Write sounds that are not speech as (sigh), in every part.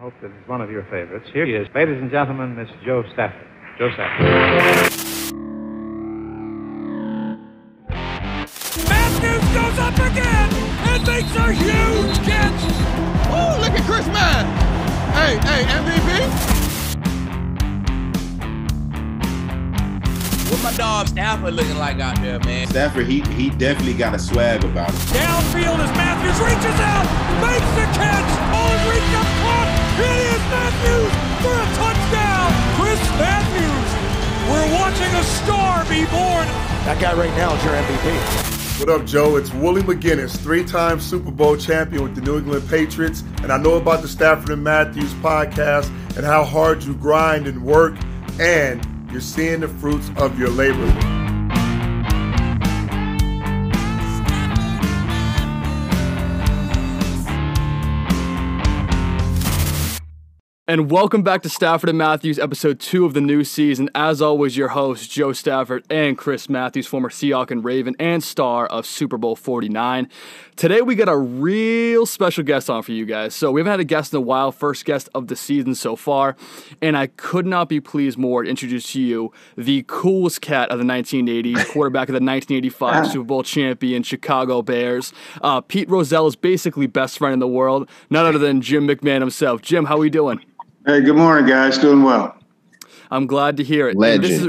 hope that he's one of your favorites. Here he is, ladies and gentlemen, Miss Jo Stafford. Jo Stafford. Matthews goes up again and makes a huge catch. Oh, look at Chris Mann. Hey, hey, MVP. What my dog Stafford looking like out there, man? Stafford, he he definitely got a swag about him. Downfield as Matthews reaches out, makes the catch. Oh, reach up caught. It is Matthews for a touchdown. Chris Matthews. We're watching a star be born. That guy right now is your MVP. What up, Joe? It's Willie McGinest, three time Super Bowl champion with the New England Patriots. And I know about the Stafford and Matthews podcast and how hard you grind and work, and you're seeing the fruits of your labor. And welcome back to Stafford and Matthews, episode two of the new season. As always, your hosts, Joe Stafford and Chris Matthews, former Seahawk and Raven and star of Super Bowl 49. Today, we got a real special guest on for you guys. So, we haven't had a guest in a while, first guest of the season so far. And I could not be pleased more to introduce to you the coolest cat of the 1980s, (laughs) quarterback of the 1985 Super Bowl champion Chicago Bears. Uh, Pete Rozelle is basically best friend in the world, none other than Jim McMahon himself. Jim, how are we doing? Hey, good morning, guys. Doing well. I'm glad to hear it. Legend. This is,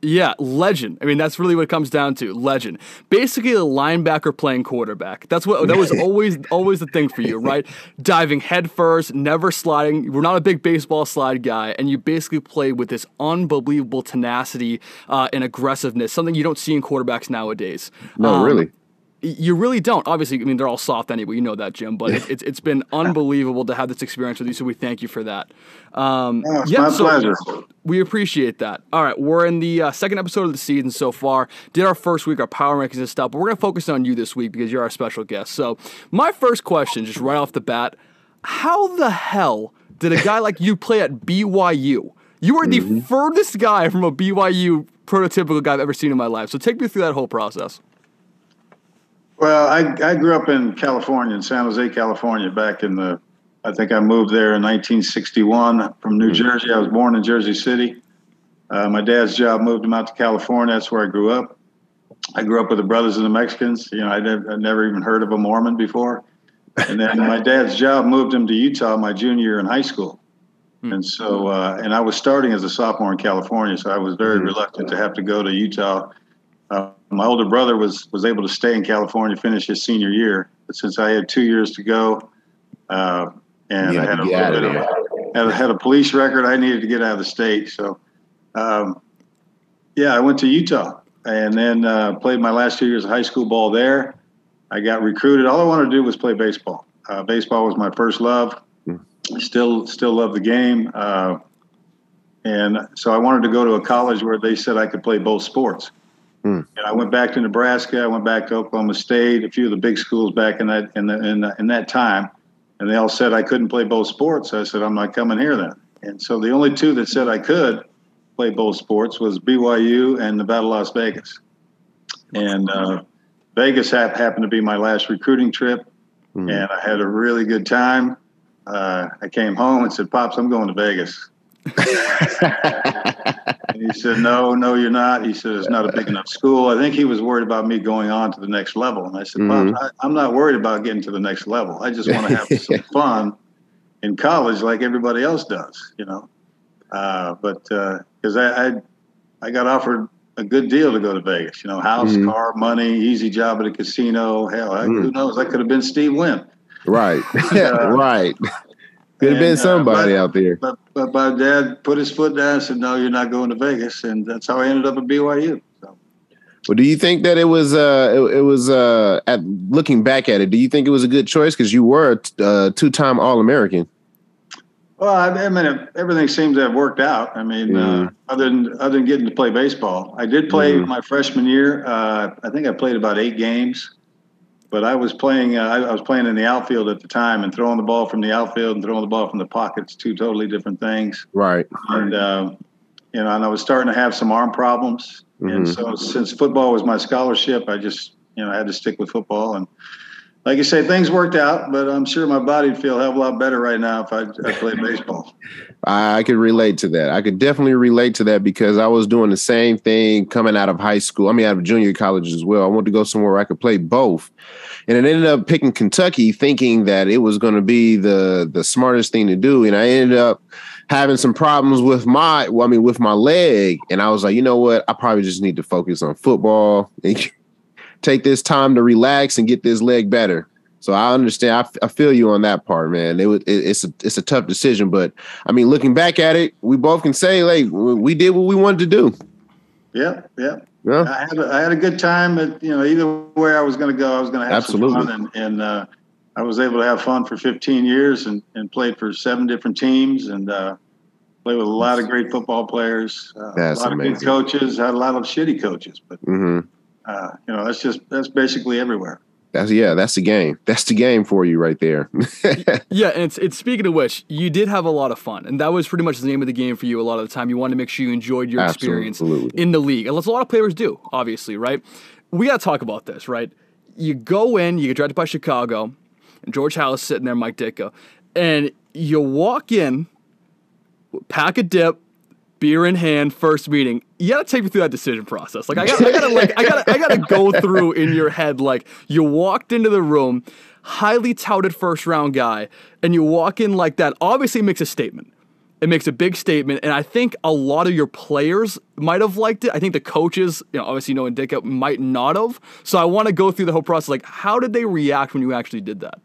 yeah, legend. I mean, that's really what it comes down to. Legend. Basically, a linebacker playing quarterback. That's what that was (laughs) always always the thing for you, right? Diving headfirst, never sliding. We're not a big baseball slide guy, and you basically play with this unbelievable tenacity uh, and aggressiveness, something you don't see in quarterbacks nowadays. No, Um, really. You really don't. Obviously, I mean they're all soft anyway. You know that, Jim. But it's it's, it's been (laughs) unbelievable to have this experience with you. So we thank you for that. Um, Oh, it's my pleasure. We appreciate that. All right, we're in the uh, second episode of the season so far. Did our first week, our power rankings and stuff, but we're gonna focus on you this week because you're our special guest. So my first question, just right off the bat, how the hell did a guy (laughs) like you play at BYU? You are the furthest guy from a BYU prototypical guy I've ever seen in my life. So take me through that whole process. Well, I, I grew up in California, in San Jose, California, back in the, I think I moved there in 1961 from New Jersey. I was born in Jersey City. Uh, my dad's job moved him out to California. That's where I grew up. I grew up with the Brothers and the Mexicans. You know, I never, I'd never even heard of a Mormon before. And then my dad's job moved him to Utah my junior year in high school. And so, uh, and I was starting as a sophomore in California, so I was very reluctant to have to go to Utah. Uh, my older brother was was able to stay in California, finish his senior year. But since I had two years to go, uh, and I had a get out little of bit of had, a- had a police record, I needed to get out of the state. So, um, yeah, I went to Utah and then uh, played my last two years of high school ball there. I got recruited. All I wanted to do was play baseball. Uh, baseball was my first love. I still still love the game. Uh, and so I wanted to go to a college where they said I could play both sports. And I went back to Nebraska. I went back to Oklahoma State, a few of the big schools back in that in, the, in, the, in that time, and they all said I couldn't play both sports. I said I'm not coming here then. And so the only two that said I could play both sports was BYU and Nevada, Las Vegas. And uh, Vegas hap- happened to be my last recruiting trip, and I had a really good time. Uh, I came home and said, "Pops, I'm going to Vegas." And he said, "No, no, you're not." He said, "It's not a big enough school." I think he was worried about me going on to the next level. And I said, Mhm. "Pops, I, I'm not worried about getting to the next level. I just want to have (laughs) some fun in college, like everybody else does, you know." Uh, but because I, I, I got offered a good deal to go to Vegas, you know, house, Mhm. car, money, easy job at a casino. Hell, I, who knows? I could have been Steve Wynn. Right. (laughs) right. Could have been uh, somebody but- out there. But but my dad put his foot down and said, "No, you're not going to Vegas," and that's how I ended up at BYU. So, Well, do you think that it was uh it, it was uh at looking back at it, do you think it was a good choice because you were a t- uh, two-time All-American? well, I, I mean, it- everything seems to have worked out. I mean, uh, other than other than getting to play baseball, I did play Mhm. my freshman year. Uh, I think I played about eight games, but I was playing. Uh, I, I was playing in the outfield at the time and throwing the ball from the outfield and throwing the ball from the pockets. Two totally different things. Right. and um, you know, and I was starting to have some arm problems. And Mhm. so, since football was my scholarship, I just you know I had to stick with football. And like I say, things worked out, but I'm sure my body'd feel a hell of a lot better right now if I, I played baseball. (laughs) I could relate to that. I could definitely relate to that because I was doing the same thing coming out of high school. I mean, out of junior college as well. I wanted to go somewhere where I could play both, and it ended up picking Kentucky, thinking that it was going to be the the smartest thing to do, and I ended up having some problems with my, well, I mean, with my leg, and I was like, you know what? I probably just need to focus on football and (laughs) take this time to relax and get this leg better. So I understand. I, f- I feel you on that part, man. It, was it, it's a it's a tough decision, but I mean, looking back at it, we both can say like we did what we wanted to do. Yeah, yeah. Yeah. I had a, I had a good time. But you know, either way I was going to go, I was going to have Absolutely. some fun, and, and uh, I was able to have fun for 15 years and, and played for seven different teams and uh, played with a lot of great football players, uh, a lot of amazing. good coaches, had a lot of shitty coaches, but hmm uh, you know, that's just that's basically everywhere. That's yeah, that's the game. That's the game for you right there. (laughs) Yeah, and it's it's speaking of which, you did have a lot of fun, and that was pretty much the name of the game for you. A lot of the time, you wanted to make sure you enjoyed your experience in the league, and that's a lot of players do, obviously, right? We got to talk about this, right? You go in, you get drafted by Chicago, and George Halas sitting there, Mike Ditka, and you walk in, pack a dip, beer in hand, first meeting. You gotta take me through that decision process. Like I gotta, I gotta like I gotta I gotta go (laughs) through in your head like you walked into the room, highly touted first round guy, and you walk in like that. Obviously, it makes a statement. It makes a big statement, and I think a lot of your players might have liked it. I think the coaches, you know, obviously knowing Dick might not have. So I want to go through the whole process. Like, how did they react when you actually did that?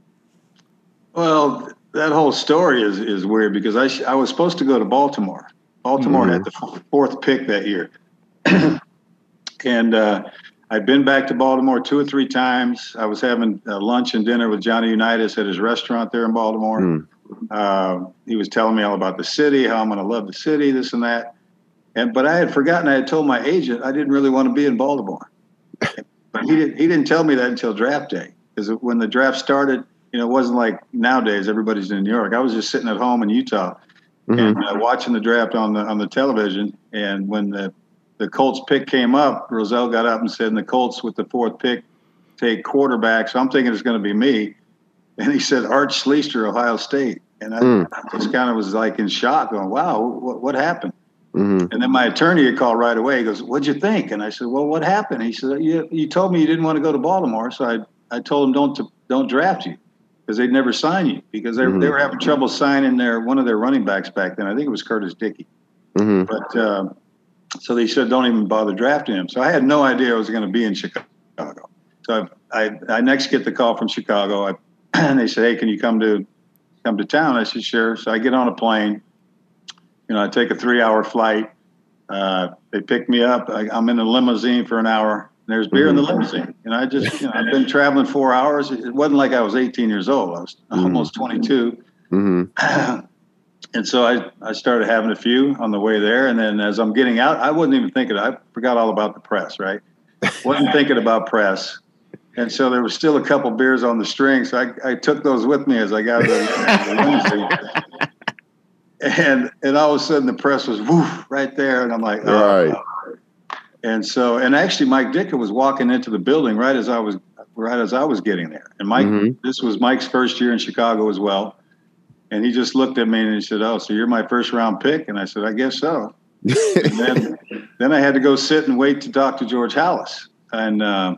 Well, that whole story is is weird because I sh- I was supposed to go to Baltimore. Baltimore had the fourth pick that year, (clears throat) and uh, I'd been back to Baltimore two or three times. I was having uh, lunch and dinner with Johnny Unitas at his restaurant there in Baltimore. Mm. Uh, he was telling me all about the city, how I'm going to love the city, this and that. And but I had forgotten. I had told my agent I didn't really want to be in Baltimore, (laughs) but he didn't. He didn't tell me that until draft day because when the draft started, you know, it wasn't like nowadays everybody's in New York. I was just sitting at home in Utah and uh, watching the draft on the on the television. And when the the Colts pick came up, Rozelle got up and said, "And the Colts with the fourth pick take quarterback." So I'm thinking it's going to be me. And he said, "Art Schlichter, Ohio State." And I, Mm. I just kind of was like in shock, going, "Wow, what, what happened?" hmm And then my attorney had called right away. He goes, "What'd you think?" And I said, "Well, what happened?" He said, "You, you told me you didn't want to go to Baltimore, so I, I told him don't don't draft you because they'd never sign you because they, they were having trouble signing their one of their running backs back then. I think it was Curtis Dickey, hmm but uh, so they said don't even bother drafting him. So I had no idea I was going to be in Chicago. So I, I, I next get the call from Chicago, I, (clears throat) and they said, "Hey, can you come to come to town?" I said, "Sure." So I get on a plane. You know, I take a three-hour flight. Uh, they pick me up. I, I'm in a limousine for an hour. There's beer in the limousine, and I just, you know, I've (laughs) been traveling four hours. It wasn't like I was 18 years old. I was almost 22 hmm (clears throat) and so I, I started having a few on the way there. And then as I'm getting out, I wasn't even thinking, I forgot all about the press, right? (laughs) wasn't thinking about press. And so there was still a couple beers on the string. So I, I took those with me as I got the, (laughs) the limousine. And, and all of a sudden the press was woof right there. And I'm like, oh. Right. And so, and actually Mike Ditka was walking into the building right as I was, right as I was getting there. And Mike, Mhm. this was Mike's first year in Chicago as well. And he just looked at me and he said, "Oh, so you're my first round pick?" And I said, "I guess so." and then, (laughs) then I had to go sit and wait to talk to George Halas, and uh,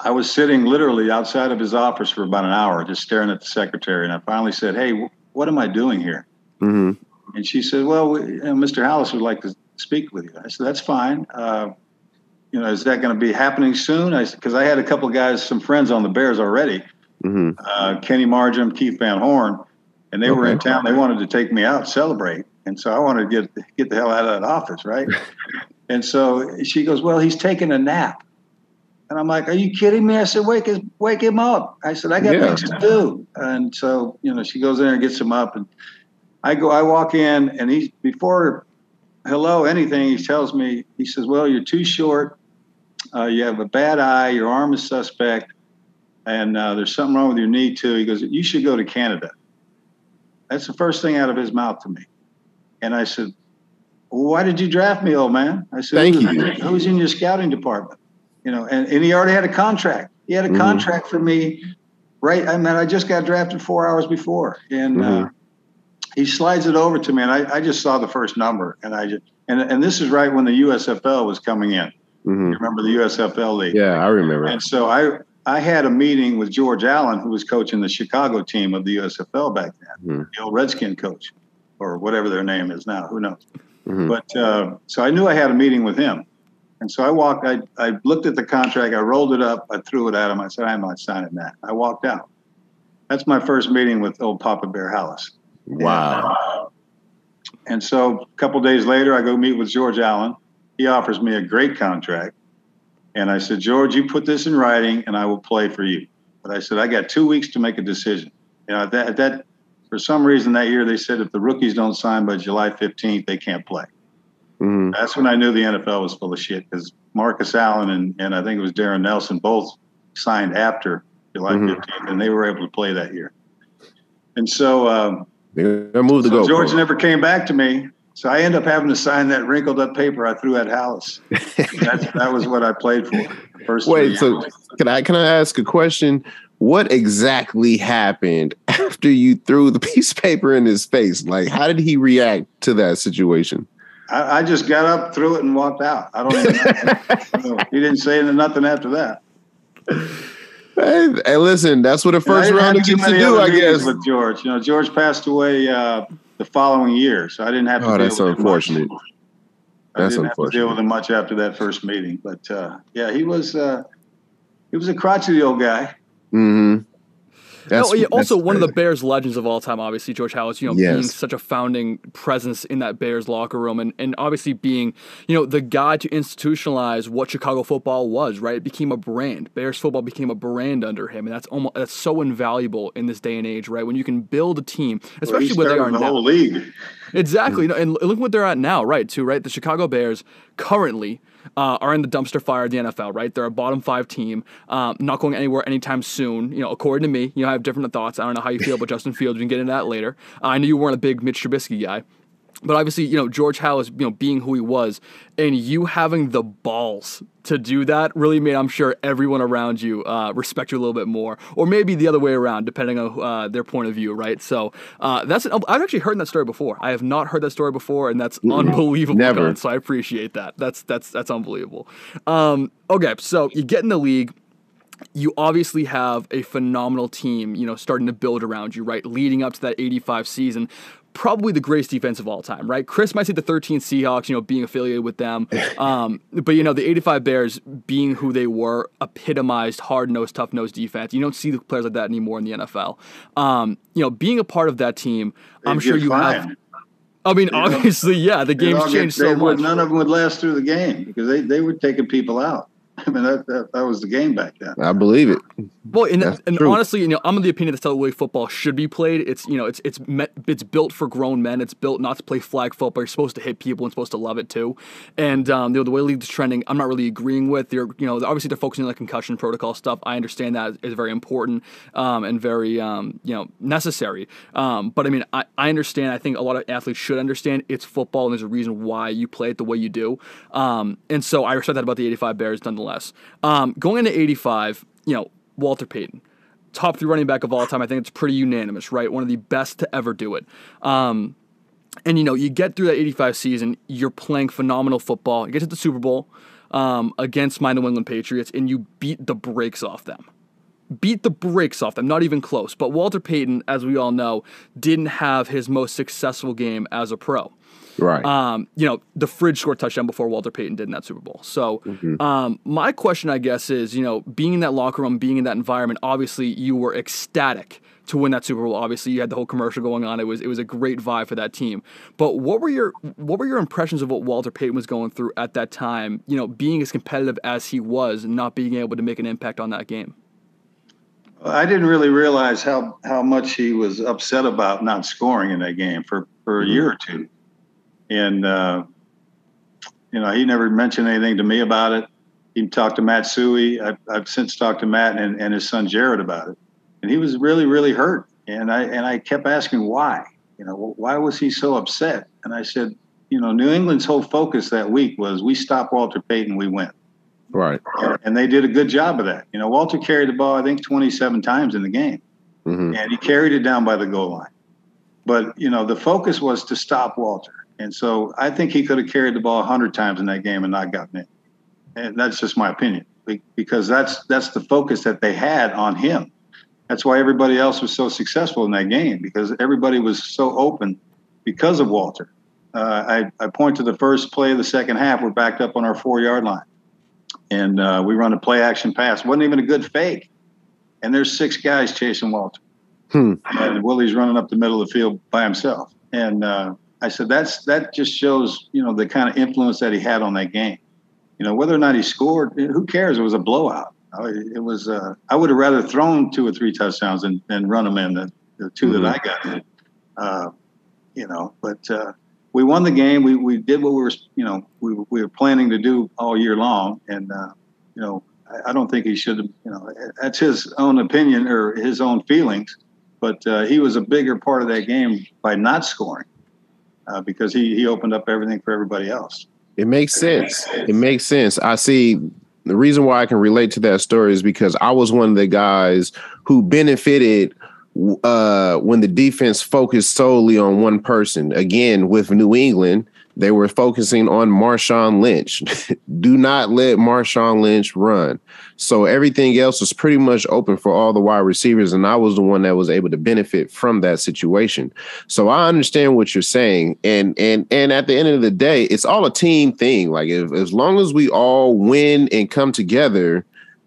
I was sitting literally outside of his office for about an hour, just staring at the secretary. And I finally said, "Hey, wh- what am I doing here?" hmm And she said, "Well, we, you know, Mr. Halas would like to speak with you." I said, "That's fine." Uh, you know, is that going to be happening soon? I because I had a couple guys, some friends on the Bears already hmm uh, Kenny Margerum, Keith Van Horne, and they were in town. They wanted to take me out, celebrate, and so I wanted to get get the hell out of that office, right? (laughs) and so she goes, "Well, he's taking a nap," and I'm like, "Are you kidding me?" I said, "Wake his, wake him up." I said, "I got Yeah. things to do," and so you know, she goes in there and gets him up, and I go, I walk in, and he's before hello anything, he tells me, he says, "Well, you're too short. Uh, you have a bad eye. Your arm is suspect." and uh, there's something wrong with your knee too. He goes, you should go to Canada. That's the first thing out of his mouth to me. And I said, well, why did you draft me, old man? I said, Thank who's, you. who's in your scouting department? You know, and, and he already had a contract. He had a Mhm. contract for me right. I mean, I just got drafted four hours before, and Mhm. uh, he slides it over to me, and I, I just saw the first number, and I just and and this is right when the USFL was coming in. Mhm. You remember the USFL league? Yeah, I remember. And so I I had a meeting with George Allen, who was coaching the Chicago team of the USFL back then, Mhm. the old Redskin coach, or whatever their name is now. Who knows? Mhm. But uh, so I knew I had a meeting with him. And so I walked, I, I looked at the contract, I rolled it up, I threw it at him. I said, I'm not signing that. I walked out. That's my first meeting with old Papa Bear Halas. Wow. And so a couple days later, I go meet with George Allen. He offers me a great contract. And I said, George, you put this in writing and I will play for you. But I said, I got two weeks to make a decision. You know, at that, at that for some reason that year, they said if the rookies don't sign by July 15th, they can't play. Mhm. That's when I knew the NFL was full of shit because Marcus Allen and, and I think it was Darrin Nelson both signed after July Mhm. 15th and they were able to play that year. And so, um, They're gonna so goal. George never came back to me. So I ended up having to sign that wrinkled up paper I threw at Halas. (laughs) That was what I played for. First Wait, so years. can I can I ask a question? What exactly happened (laughs) after you threw the piece of paper in his face? Like, how did he react to that situation? I, I just got up, threw it, and walked out. I don't even know. (laughs) he didn't say nothing after that. Hey, hey, listen, that's what a first rounder too gets to do, I guess. With George, you know, George passed away uh, the following year, so I didn't have to. Oh, deal that's with it much. unfortunate. I didn't have to deal with him much after that first meeting, but uh, yeah, he was uh, he was a crotchety old guy. Mm-hmm. That's, No, yeah, also that's one of the. Bears legends of all time, obviously George Halas. You know, being such a founding presence in that Bears locker room, and and obviously being you know the guy to institutionalize what Chicago football was. Right, it became a brand. Bears football became a brand under him, and that's almost that's so invaluable in this day and age. Right, when you can build a team, especially he where they started are the now. whole league. Exactly. Hmm. No, and look what they're at now, right? Too, right? The Chicago Bears currently uh, are in the dumpster fire of the NFL, right? They're a bottom five team, um, not going anywhere anytime soon. You know, according to me, you know, I have different thoughts. I don't know how you feel about Justin Fields. We can get into that later. Uh, I knew you weren't a big Mitch Trubisky guy. But obviously, you know, George Halas, you know, being who he was, and you having the balls to do that really made, I'm sure, everyone around you uh, respect you a little bit more, or maybe the other way around, depending on uh, their point of view, right? So uh, that's an, I've actually heard that story before. I have not heard that story before, and that's unbelievable. Never. Gun, so I appreciate that. That's that's that's unbelievable. Um, okay, so you get in the league you obviously have a phenomenal team, you know, starting to build around you, right? Leading up to that 85 season, probably the greatest defense of all time, right? Chris might say the 13 Seahawks, you know, being affiliated with them. (laughs) Um, but, you know, the 85 Bears being who they were, epitomized hard nosed, tough nosed defense. You don't see the players like that anymore in the NFL. Um, you know, being a part of that team, I'm They'd sure get you have. I mean, They'd all- obviously, yeah, the They'd game's all get- changed they so would- much. None of them would last through the game because they, they were taking people out. (laughs) I mean, that, that, that was the game back then. I believe it. Well, and, That's and true. honestly, you know, I'm of the opinion that the way football should be played. It's you know, it's it's met, it's built for grown men. It's built not to play flag football. You're supposed to hit people and supposed to love it too. And um, you know, the way the league's trending, I'm not really agreeing with. They're you know, obviously they're focusing on the concussion protocol stuff. I understand that is very important um, and very um, you know necessary. Um, but I mean, I, I understand. I think a lot of athletes should understand it's football and there's a reason why you play it the way you do. Um, and so I respect that about the 85 Bears nonetheless. Um, going into 85, you know, Walter Payton top three running back of all time. I think it's pretty unanimous, right? One of the best to ever do it. Um, and you know, you get through that 85 season, you're playing phenomenal football. You get to the Super Bowl um, against my New England Patriots, and you beat the brakes off them. Beat the brakes off them, not even close. But Walter Payton, as we all know, didn't have his most successful game as a pro. Right. Um, you know, the fridge scored touchdown before Walter Payton did in that Super Bowl. So, um, my question, I guess, is you know, being in that locker room, being in that environment, obviously you were ecstatic to win that Super Bowl. Obviously, you had the whole commercial going on. It was it was a great vibe for that team. But what were your what were your impressions of what Walter Payton was going through at that time? You know, being as competitive as he was, not being able to make an impact on that game. I didn't really realize how, how much he was upset about not scoring in that game for, for a year or two. And, uh, you know, he never mentioned anything to me about it. He talked to Matt Suhey. I've, I've since talked to Matt and, and his son Jared about it. And he was really, really hurt. And I, and I kept asking why, you know, why was he so upset? And I said, you know, New England's whole focus that week was we stop Walter Payton, we win. Right. And they did a good job of that. You know, Walter carried the ball, I think, 27 times in the game, Mm-hmm. and he carried it down by the goal line. But, you know, the focus was to stop Walter. And so I think he could have carried the ball 100 times in that game and not gotten it. And that's just my opinion because that's that's the focus that they had on him. That's why everybody else was so successful in that game because everybody was so open because of Walter. Uh, I, I point to the first play of the second half. We're backed up on our four yard line. And uh, we run a play action pass. wasn't even a good fake. And there's six guys chasing Walter. Hmm. And Willie's running up the middle of the field by himself. And uh, I said, that's that just shows, you know, the kind of influence that he had on that game. You know, whether or not he scored, who cares? It was a blowout. It was. Uh, I would have rather thrown two or three touchdowns than, than run them in the, the 2 Mhm. that I got. In. Uh, you know, but uh, we won the game. We we did what we were, you know, we we were planning to do all year long, and uh, you know, I, I don't think he should have. You know, that's his own opinion or his own feelings, but uh, he was a bigger part of that game by not scoring uh, because he he opened up everything for everybody else. It makes sense. It makes sense. I see the reason why I can relate to that story is because I was one of the guys who benefited uh, when the defense focused solely on one person. Again, with New England, they were focusing on Marshawn Lynch. (laughs) Do not let Marshawn Lynch run. So everything else was pretty much open for all the wide receivers, and I was the one that was able to benefit from that situation. So I understand what you're saying, and and and at the end of the day, it's all a team thing. Like if, as long as we all win and come together,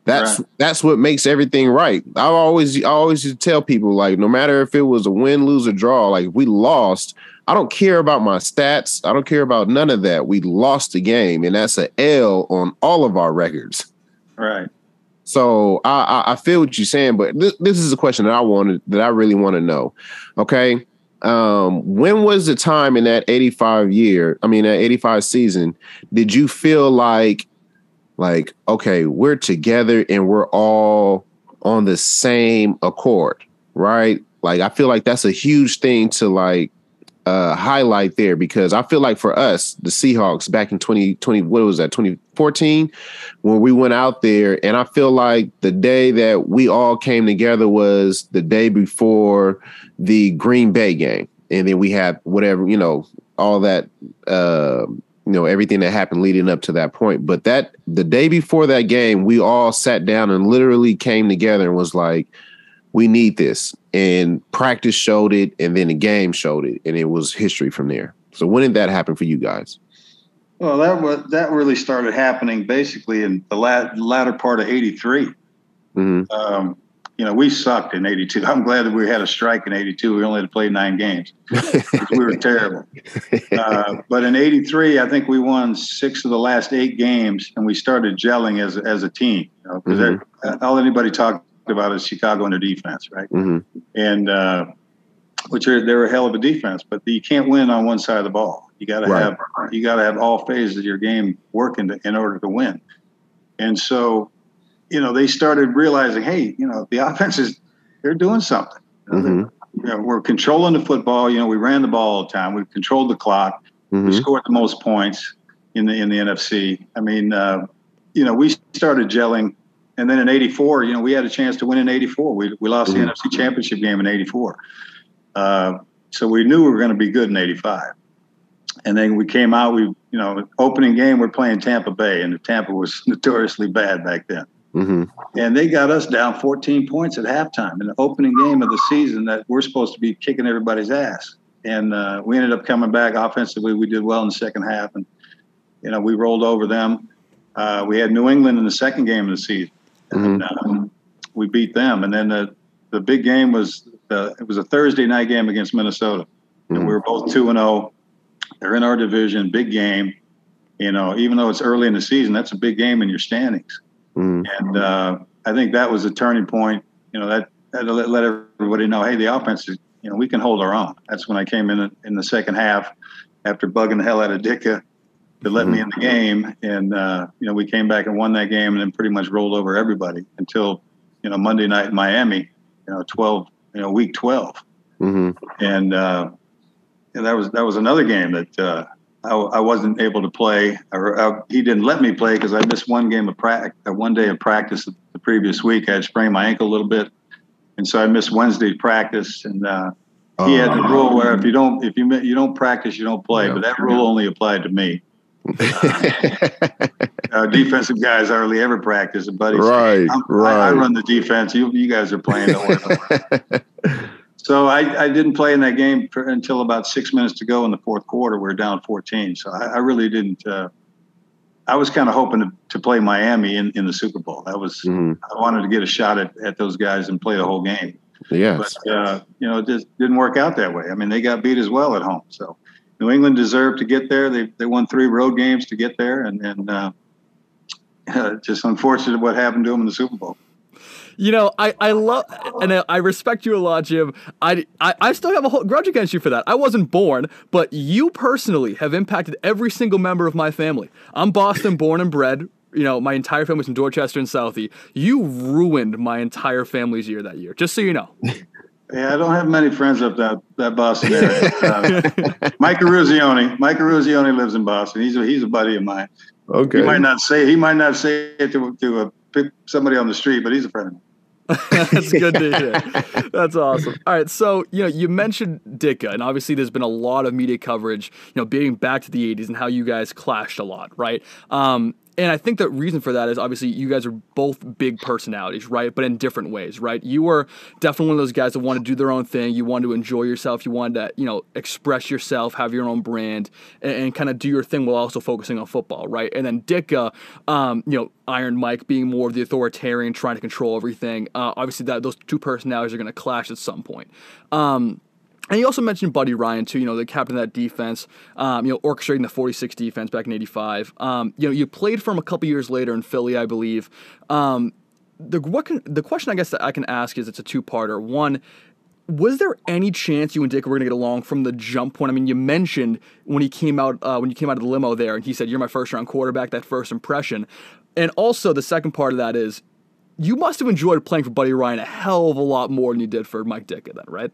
that's Right. that's what makes everything right. I always I always tell people like no matter if it was a win, lose, or draw, like we lost. I don't care about my stats. I don't care about none of that. We lost the game, and that's a L on all of our records. Right. So I, I, I feel what you're saying, but this, this is a question that I wanted that I really want to know. Okay. Um, when was the time in that 85 year, I mean that 85 season, did you feel like like, okay, we're together and we're all on the same accord, right? Like I feel like that's a huge thing to like uh highlight there because I feel like for us, the Seahawks back in 2020, what was that, 2014, when we went out there, and I feel like the day that we all came together was the day before the Green Bay game. And then we had whatever, you know, all that uh you know everything that happened leading up to that point. But that the day before that game we all sat down and literally came together and was like we need this. And practice showed it and then the game showed it and it was history from there. So when did that happen for you guys? Well, that was that really started happening basically in the lat- latter part of '83. hmm Um, you know, we sucked in '82. I'm glad that we had a strike in '82. We only had to play nine games. (laughs) we were terrible. Uh, but in '83, I think we won six of the last eight games, and we started gelling as as a team. You know, Mhm. all anybody talked about is Chicago and their defense, right? hmm and uh, which are they're a hell of a defense, but you can't win on one side of the ball. You got to Right. have you got to have all phases of your game working to, in order to win. And so, you know, they started realizing, hey, you know, the (laughs) offense is they're doing something. You know, hmm you know, we're controlling the football. You know, we ran the ball all the time. We controlled the clock. We hmm scored the most points in the in the NFC. I mean, uh, you know, we started gelling, and then in '84, you know, we had a chance to win in '84. We we lost Mhm. the NFC Championship game in '84, uh, so we knew we were going to be good in '85. And then we came out. We, you know, opening game we're playing Tampa Bay, and Tampa was (laughs) notoriously bad back then. Hmm And they got us down 14 points at halftime in the opening game of the season that we're supposed to be kicking everybody's ass. And uh, we ended up coming back offensively. We did well in the second half, and you know we rolled over them. Uh, we had New England in the second game of the season, and um, we beat them. And then the the big game was the, it was a Thursday night game against Minnesota, and we were both two and zero. They're in our division, big game. You know, even though it's early in the season, that's a big game in your standings hmm and uh, I think that was a turning point. You know, that, that let, let everybody know, hey, the offense is, you know, we can hold our own. That's when I came in in the second half after bugging the hell out of Ditka to let me in the game, and uh, you know, we came back and won that game, and then pretty much rolled over everybody until you know Monday night in Miami, you know, twelve, you know, week twelve hmm and uh, and that was that was another game that uh, I, I wasn't able to play, or uh, he didn't let me play because I missed one game of practice, uh, one day of practice the previous week. I had sprained my ankle a little bit, and so I missed Wednesday's practice. And uh, he had the rule where if you don't if you you don't practice, you don't play. Yeah. But that rule only applied to me. (laughs) uh, defensive guys hardly ever practice, buddy. Right, right. I, I, run the defense. You, you guys are playing. (laughs) so I, I didn't play in that game for, until about six minutes to go in the fourth quarter. We are down 14. So I, I really didn't. Uh, I was kind of hoping to, to play Miami in, in the Super Bowl. That was mm-hmm. I wanted to get a shot at, at those guys and play the whole game. Yes. But uh, you know, it just didn't work out that way. I mean, they got beat as well at home. So New England deserved to get there. They they won three road games to get there, and and uh, (laughs) just unfortunate what happened to them in the Super Bowl. You know, I, I love and I respect you a lot, Jim. I, I, I still have a whole grudge against you for that. I wasn't born, but you personally have impacted every single member of my family. I'm Boston born and bred. You know, my entire family's in Dorchester and Southie. You ruined my entire family's year that year, just so you know. (laughs) Yeah, I don't have many friends up that that Boston area. Uh, (laughs) Mike Ruzioni, Mike Eruzione lives in Boston. He's a he's a buddy of mine. Okay. He might not say he might not say it to to a, somebody on the street, but he's a friend of mine. (laughs) That's good to hear. (laughs) That's awesome. All right, so you know you mentioned Ditka, and obviously there's been a lot of media coverage, you know, being back to the '80s and how you guys clashed a lot, right? Um, and I think the reason for that is obviously you guys are both big personalities, right? But in different ways, right? You were definitely one of those guys that wanted to do their own thing. You wanted to enjoy yourself. You wanted to, you know, express yourself, have your own brand, and, and kind of do your thing while also focusing on football, right? And then Ditka, um, you know, Iron Mike being more of the authoritarian, trying to control everything. Uh, obviously, that those two personalities are going to clash at some point. Um, and you also mentioned Buddy Ryan too. You know, the captain of that defense. Um, you know, orchestrating the 46 defense back in '85. Um, you know, you played for him a couple years later in Philly, I believe. Um, the what can, the question I guess that I can ask is it's a two parter. One, was there any chance you and Dick were going to get along from the jump point? I mean, you mentioned when he came out uh, when you came out of the limo there, and he said, "You're my first round quarterback." That first impression, and also the second part of that is, you must have enjoyed playing for Buddy Ryan a hell of a lot more than you did for Mike Ditka, then, right?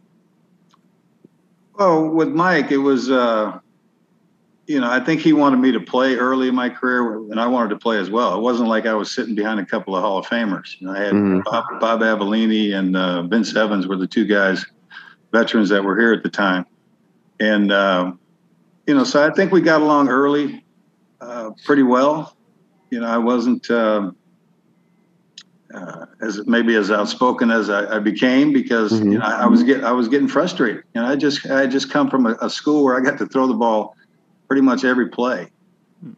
Well, with Mike, it was, uh, you know, I think he wanted me to play early in my career, and I wanted to play as well. It wasn't like I was sitting behind a couple of Hall of Famers. You know, I had mm-hmm. Bob, Bob Avellini and uh, Vince Evans were the two guys, veterans that were here at the time, and uh, you know, so I think we got along early, uh, pretty well. You know, I wasn't. Um, uh, as maybe as outspoken as I, I became because mm-hmm. you know I, I was get I was getting frustrated. You know, I just I just come from a, a, school where I got to throw the ball pretty much every play,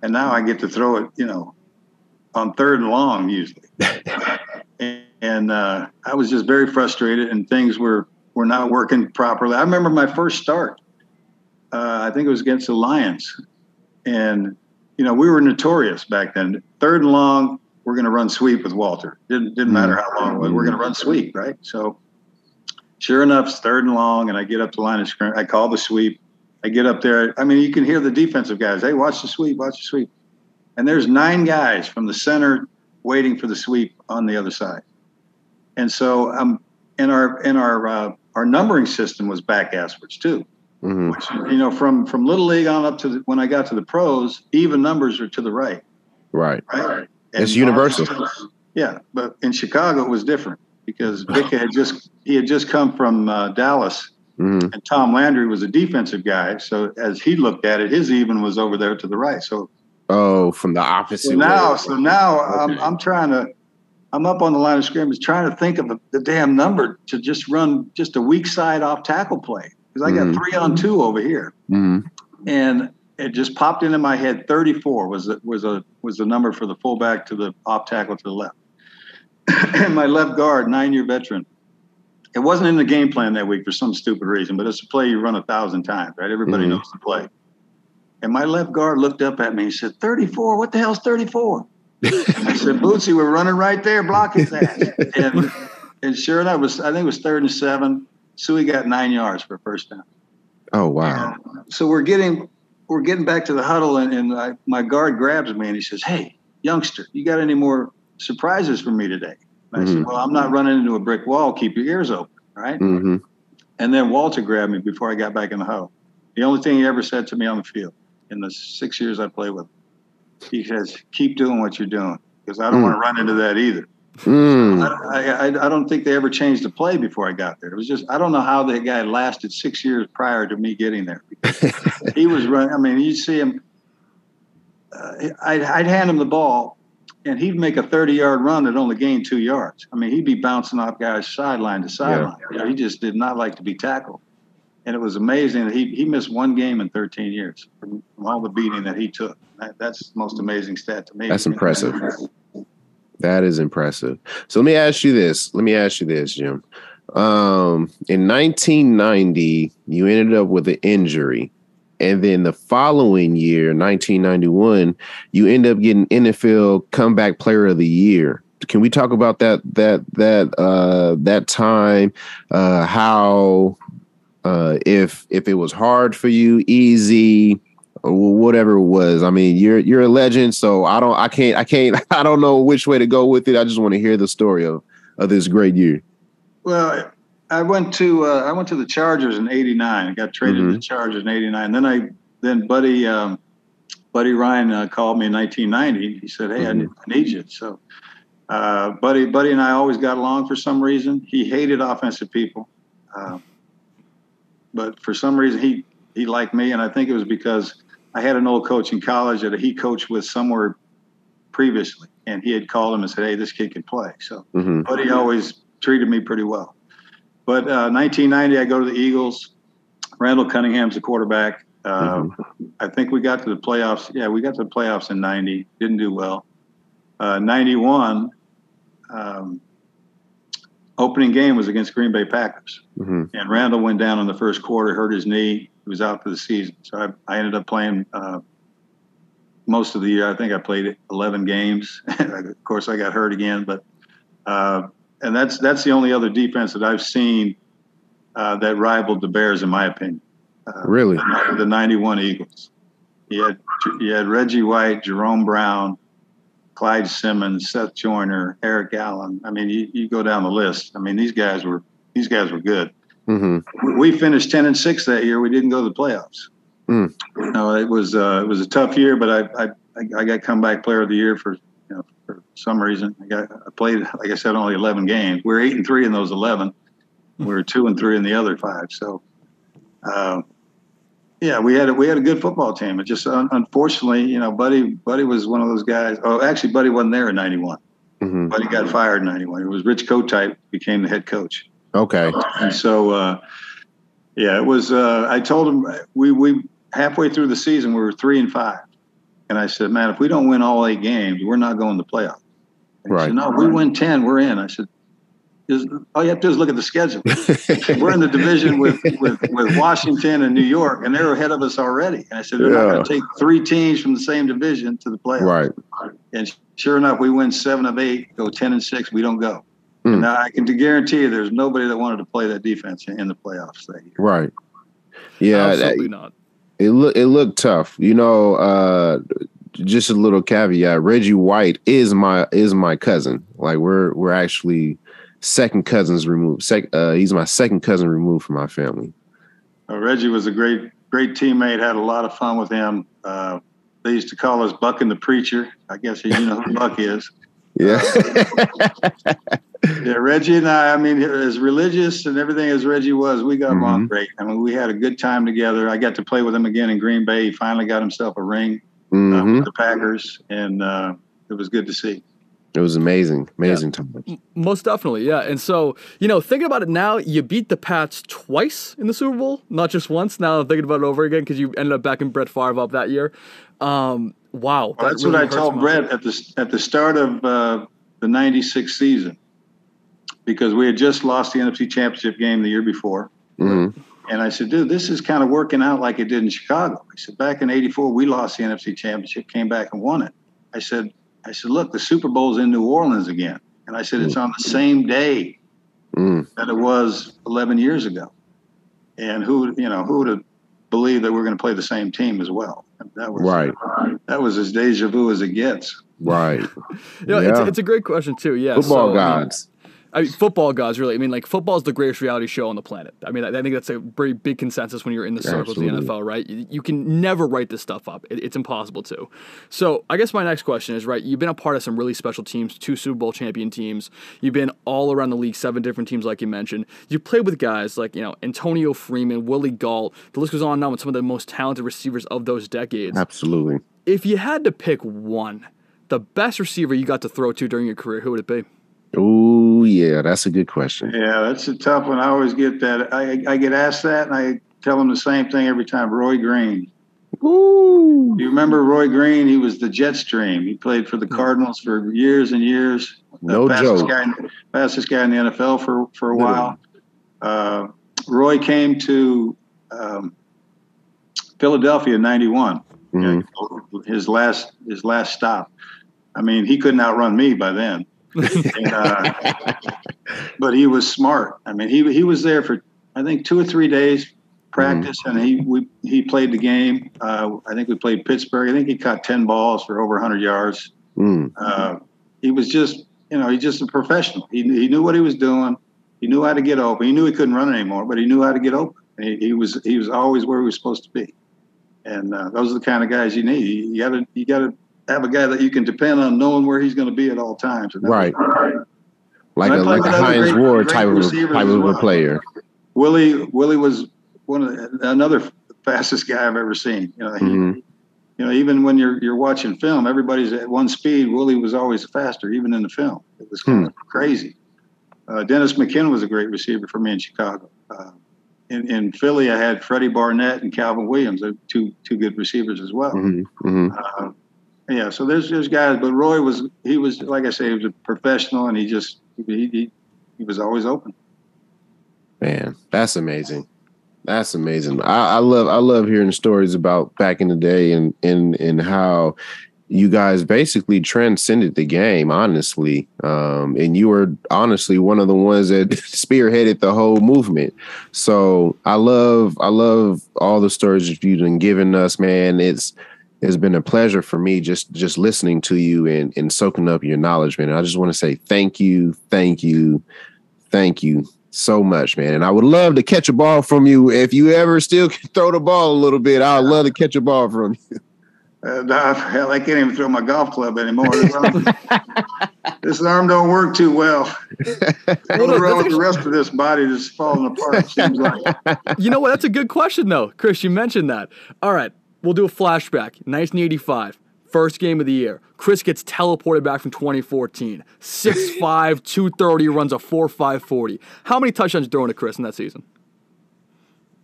and now I get to throw it. You know, on third and long usually, and, (laughs) and uh, I was just very frustrated, and things were were not working properly. I remember my first start. Uh, I think it was against the Lions, and you know we were notorious back then. Third and long, we're going to run sweep with Walter. Didn't didn't matter how long it was. We're going to run sweep, right? So, sure enough, it's third and long, and I get up the line of scrimmage. I call the sweep. I get up there. I mean, you can hear the defensive guys. Hey, watch the sweep. Watch the sweep. And there's nine guys from the center waiting for the sweep on the other side. And so, um, in our in our uh, our numbering system was back asswards too. Mm-hmm. Which you know, from from little league on up to the, when I got to the pros, even numbers are to the right. Right. Right. It's universal. Yeah, but in Chicago it was different because Ditka had just he had just come from uh, Dallas, mm-hmm. and Tom Landry was a defensive guy. So as he looked at it, his even was over there to the right. So oh, from the opposite. So now, so now okay. I'm I'm trying to. I'm up on the line of scrimmage trying to think of the, the damn number to just run just a weak side off tackle play because I got mm-hmm. three on two over here. Mm-hmm. And it just popped into my head. 34 was a, was a was the number for the fullback to the off tackle to the left. (coughs) and my left guard, nine year veteran. It wasn't in the game plan that week for some stupid reason, but it's a play you run a thousand times, right? Everybody mm-hmm. knows the play. And my left guard looked up at me and said, 34, what the hell's 34? (laughs) I said, Bootsy, we're running right there, blocking (laughs) that. and, and sure enough, was I think it was third and seven. Suhey got nine yards for a first down. Oh wow! And so we're getting we're getting back to the huddle, and, and I, my guard grabs me and he says, "Hey, youngster, you got any more surprises for me today?" And I mm-hmm. said, "Well, I'm not running into a brick wall. Keep your ears open, right?" Mm-hmm. And then Walter grabbed me before I got back in the huddle. The only thing he ever said to me on the field, in the six years I played with him. He says, "Keep doing what you're doing because I don't want to run into that either." Mm. I, I, I don't think they ever changed the play before I got there. It was just I don't know how that guy lasted six years prior to me getting there. (laughs) he was running. I mean, you see him. Uh, I'd, I'd hand him the ball, and he'd make a 30-yard run that only gained two yards. I mean, he'd be bouncing off guys sideline to sideline. You know, he just did not like to be tackled, and it was amazing that he he missed one game in 13 years from, from all the beating that he took. That, that's the most amazing stat to me. That's impressive. That is impressive. So let me ask you this. Let me ask you this, Jim. Um, in 1990, you ended up with an injury. And then the following year, 1991, you end up getting NFL comeback player of the year. Can we talk about that that that uh that time uh how uh if if it was hard for you, easy, or whatever it was. I mean, you're you're a legend, so I don't I can't I can't (laughs) I don't know which way to go with it. I just want to hear the story of of this great year. Well, I went to uh, I went to the Chargers in '89. I got traded Mhm. to the Chargers in '89. Then I then Buddy um, Buddy Ryan uh, called me in 1990. He said, "Hey, I, need, I need you." So, uh, Buddy Buddy and I always got along for some reason. He hated offensive people, uh, but for some reason he he liked me, and I think it was because I had an old coach in college that he coached with somewhere previously, and he had called him and said, "Hey, this kid can play." So hmm but he always treated me pretty well. But uh, 1990, I go to the Eagles. Randall Cunningham's the quarterback. Uh, I think we got to the playoffs. Yeah, we got to the playoffs in 90. Didn't do well. Uh, 91, um, opening game was against Green Bay Packers. hmm And Randall went down in the first quarter, hurt his knee. He was out for the season. So I, I ended up playing uh, most of the year. I think I played 11 games. (laughs) of course, I got hurt again, but uh, and that's that's the only other defense that I've seen uh, that rivaled the Bears, in my opinion. Uh, Really? the, the 91 Eagles. You had, you had Reggie White, Jerome Brown, Clyde Simmons, Seth Joyner, Eric Allen. I mean, you, you go down the list. I mean, these guys were these guys were good. hmm We- finished 10 and 6 that year. We didn't go to the playoffs. Mm. No, it was uh, it was a tough year, but I, I I got comeback player of the year for you know for some reason. I got I played like I said only 11 games. We are eight and three in those 11. We were two and three in the other five. So, uh, yeah, we had a, we had a good football team. It just un- unfortunately, you know, Buddy Buddy was one of those guys. Oh, actually, Buddy wasn't there in '91. hmm Buddy got fired in '91. It was Rich Kotite became the head coach. Okay. And so, uh, yeah, it was. Uh, I told him we we halfway through the season we were three and five, and I said, man, if we don't win all eight games, we're not going to playoffs. Right. said, no, we win ten, we're in. I said, just, all you have to do is look at the schedule. (laughs) we're in the division with, with with Washington and New York, and they're ahead of us already. And I said, they're not going to take three teams from the same division to the playoffs. right. And sure enough, we win seven of eight, go ten and six. We don't go. Mm. Now I can guarantee you, there's nobody that wanted to play that defense in the playoffs that year. Right. Yeah. that- Absolutely not. it look it looked tough. You know, uh just a little caveat. Reggie White is my is my cousin. Like we're we're actually second cousins removed. Sec, uh, he's my second cousin removed from my family. Uh, Reggie was a great, great teammate. Had a lot of fun with him. Uh, they used to call us Buck and the Preacher. I guess you know who Buck is. (laughs) Yeah. Yeah, Reggie and I. I mean, as religious and everything as Reggie was, we got along Mhm. great. I mean, we had a good time together. I got to play with him again in Green Bay. He finally got himself a ring uh, hmm with the Packers, and uh, it was good to see. It was amazing, amazing time. Most definitely, yeah. And so, you know, thinking about it now, you beat the Pats twice in the Super Bowl, not just once. Now I'm thinking about it over again because you ended up backing Brett Favre up that year. Um, wow, Well, that that's really what I told my- Brett at the at the start of uh, the '96 season, because we had just lost the NFC Championship game the year before, hmm and I said, "Dude, this is kind of working out like it did in Chicago." I said, "Back in '84, we lost the NFC Championship, came back and won it." I said, "I said, look, the Super Bowl's in New Orleans again," and I said, "It's on the same day Mm. that it was 11 years ago." And who, you know, who would have believed that we're going to play the same team as well? That was Right. That was as deja vu as it gets. Right. (laughs) You know, Yeah. it's, it's a great question too. Yeah, Football so, um, gods. I mean, football gods really. I mean, like football is the greatest reality show on the planet. I mean, I, think that's a very big consensus when you're in the circles of the NFL, right? You, you can never write this stuff up. It, it's impossible to. So, I guess my next question is, right? You've been a part of some really special teams, two Super Bowl champion teams. You've been all around the league, seven different teams, like you mentioned. You played with guys like you know Antonio Freeman, Willie Gault. The list goes on and on with some of the most talented receivers of those decades. Absolutely. If you had to pick one, the best receiver you got to throw to during your career, who would it be? Oh yeah, that's a good question. Yeah, that's a tough one. I always get that. I, I get asked that, and I tell them the same thing every time. Roy Green. Ooh. You remember Roy Green? He was the Jetstream. He played for the Cardinals for years and years. No fastest joke. Guy, fastest guy in the NFL for for a while. Uh, Roy came to um, Philadelphia in '91. Mhm. His last his last stop. I mean, he couldn't outrun me by then. And, uh, (laughs) but he was smart. I mean, he he was there for I think two or three days practice, and he we he played the game. Uh, I think we played Pittsburgh. I think he caught ten balls for over 100 yards. Mm. Uh, he was just you know he's just a professional. He he knew what he was doing. He knew how to get open. He knew he couldn't run anymore, but he knew how to get open. He, he was he was always where he was supposed to be. And uh, those are the kind of guys you need. You got to you got to have a guy that you can depend on knowing where he's going to be at all times. And Right. Like a like a Hines great- Ward great type of type of well. player. Willie Willie was one of the, another fastest guy I've ever seen. You know, he, Mhm. you know, even when you're you're watching film, everybody's at one speed. Willie was always faster, even in the film. It was kind of crazy. Uh, Dennis McKinnon was a great receiver for me in Chicago. Uh, in, in Philly, I had Freddie Barnett and Calvin Williams, two two good receivers as well. Mhm. Mhm. Uh, yeah, so there's there's guys, but Roy was he was like I say, he was a professional, and he just he he, he was always open. Man, that's amazing. That's amazing. I, I love I love hearing stories about back in the day and and and how you guys basically transcended the game, honestly. Um, and you were honestly one of the ones that (laughs) spearheaded the whole movement. So I love I love all the stories that you've been giving us, man. It's it's been a pleasure for me just just listening to you and and soaking up your knowledge, man. And I just want to say thank you, thank you, thank you so much, man. And I would love to catch a ball from you if you ever still (laughs) can throw the ball a little bit. I'd love to (laughs) catch a ball from you. Uh, nah, hell, I can't even throw my golf club anymore. This arm, (laughs) this arm don't work too well. What's wrong with the rest of this body that's falling apart? It seems like. you know what? That's a good question, though. Chris, you mentioned that. All right, we'll do a flashback. 1985, first game of the year. Chris gets teleported back from 2014. 6'5, (laughs) 230, runs a 4'5 40. How many touchdowns you throwing to Chris in that season?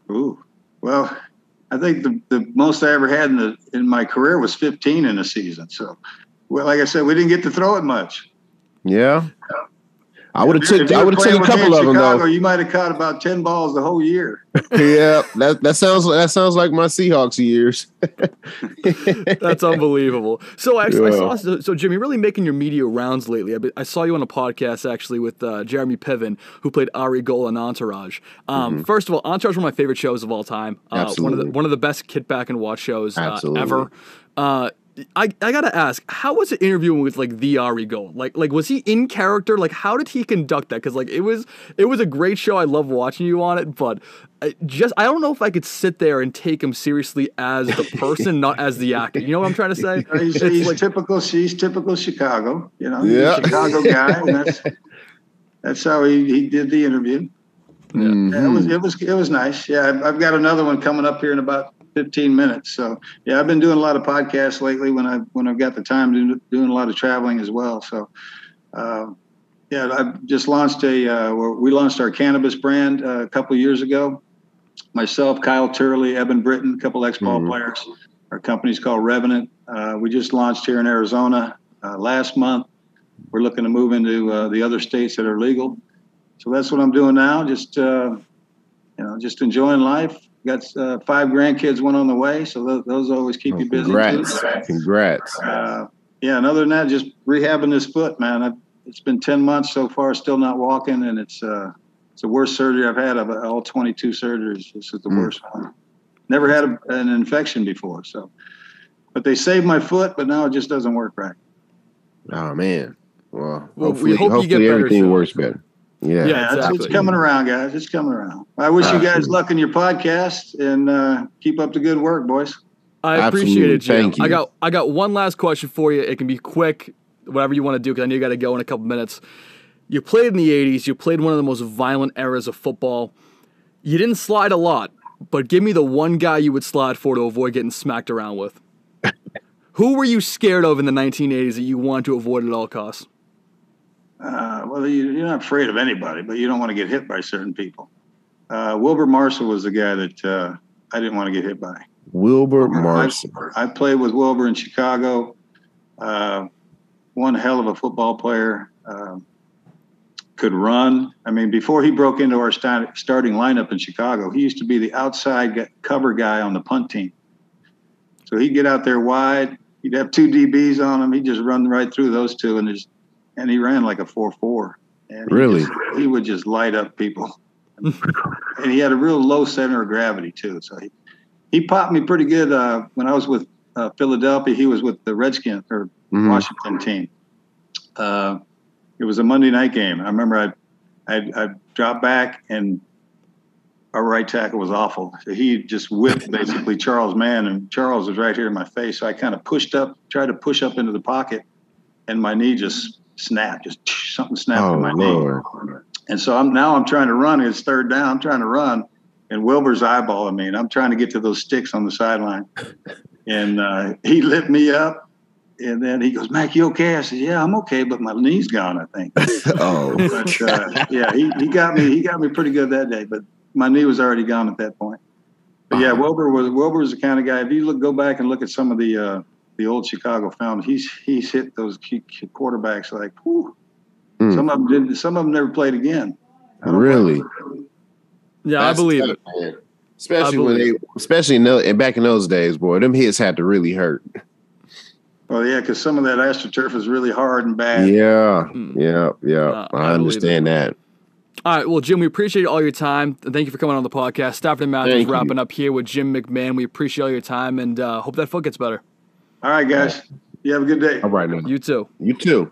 Ooh, well, I think the, the most I ever had in the in my career was 15 in a season. So, well, like I said, we didn't get to throw it much. Yeah. I would have If took I would have playing took a couple in of them Chicago, though. You might have caught about 10 balls the whole year. (laughs) yeah, that that sounds that sounds like my Seahawks years. (laughs) That's unbelievable. So I, I saw so, so Jimmy really making your media rounds lately. I, I saw you on a podcast actually with uh, Jeremy Piven, who played Ari Gold on Entourage. Um, First of all, Entourage is one of my favorite shows of all time. Uh, one of the Mm-hmm. One of the best kid back and watch shows uh, Absolutely. ever. Uh, I, I gotta ask, how was it interviewing with like the Ari Gold? Like like was he in character? Like how did he conduct that? Because like it was it was a great show. I love watching you on it, but I just I don't know if I could sit there and take him seriously as the person, not as the actor. You know what I'm trying to say? (laughs) He's, It's he's like- typical. She's typical Chicago. You know, he's Yeah. a Chicago (laughs) guy, and that's that's how he, he did the interview. Yeah, it was mm-hmm. it was it was nice. Yeah, I've, I've got another one coming up here in about 15 minutes. So yeah, I've been doing a lot of podcasts lately when I when I've got the time to doing a lot of traveling as well. So uh, yeah, I've just launched a uh, we launched our cannabis brand uh, a couple of years ago. Myself, Kyle Turley, Evan Britton, a couple ex-ball Mhm. players. Our company's called Revenant. Uh, we just launched here in Arizona uh, last month. We're looking to move into uh, the other states that are legal. So that's what I'm doing now. Just uh, you know, just enjoying life. Got uh, five grandkids, one on the way. So those, those always keep you busy. Congrats. Too. Congrats. Uh, yeah, and other than that, just rehabbing this foot, man. I've, it's been 10 months so far, still not walking, and it's uh, it's the worst surgery I've had of all 22 surgeries. This is the Mm. worst one. Never had a, an infection before, so. But they saved my foot, but now it just doesn't work right. Oh man. Well, Well, we hopefully, hope you hopefully get everything soon. works better. Yeah, Yeah. it's, exactly. it's coming around, guys. It's coming around. I wish you guys luck in your podcast and uh, keep up the good work, boys. I appreciate Absolutely. it, Jim. Thank you. I got I got one last question for you. It can be quick, whatever you want to do, because I know you got to go in a couple minutes. You played in the '80s. You played one of the most violent eras of football. You didn't slide a lot, but give me the one guy you would slide for to avoid getting smacked around with. (laughs) Who were you scared of in the 1980s that you wanted to avoid at all costs? Uh, well, you, you're not afraid of anybody, but you don't want to get hit by certain people. Uh, Wilber Marshall was the guy that uh, I didn't want to get hit by. Wilber Marshall. I, I played with Wilber in Chicago. Uh, one hell of a football player. Uh, could run. I mean, before he broke into our start, starting lineup in Chicago, he used to be the outside cover guy on the punt team. So he'd get out there wide. He'd have two DBs on him. He'd just run right through those two, and just and he ran like a four-four. And he Really? just- he would just light up people. and he had a real low center of gravity too. So he, he popped me pretty good uh, when I was with uh, Philadelphia. He was with the Redskins or Mhm. Washington team. Uh, it was a Monday night game. I remember I I I dropped back and our right tackle was awful. So he just whipped basically (laughs) Charles Mann, and Charles was right here in my face. So I kind of pushed up, tried to push up into the pocket, and my knee just snapped. Just something snapped Oh, in my Lord. knee. And so I'm now I'm trying to run. It's third down. I'm trying to run, and Wilber's eyeballing me, and I'm trying to get to those sticks on the sideline. And uh, he lit me up, and then he goes, "Mac, you okay?" I said, "Yeah, I'm okay, but my knee's gone. I think." (laughs) Oh, But uh, yeah, he, he got me. He got me pretty good that day, but my knee was already gone at that point. But yeah, Wilber was Wilber was the kind of guy. If you look, go back and look at some of the uh, the old Chicago film, he's he's hit those key- key quarterbacks like, whew. Hmm. Some of them didn't. Some of them never played again. Really? Yeah, That's I believe tough, it. man. Especially I when they, believe especially in the, and back in those days, boy, them hits had to really hurt. Well, yeah, because some of that astroturf is really hard and bad. Yeah, Hmm. yeah, yeah. Uh, I I believe understand that. All right, well, Jim, we appreciate all your time. Thank you for coming on the podcast. Stafford and Matthews Thank you. wrapping up here with Jim McMahon. We appreciate all your time and uh, hope that foot gets better. All right, guys. You have a good day. All right, now. You too. You too.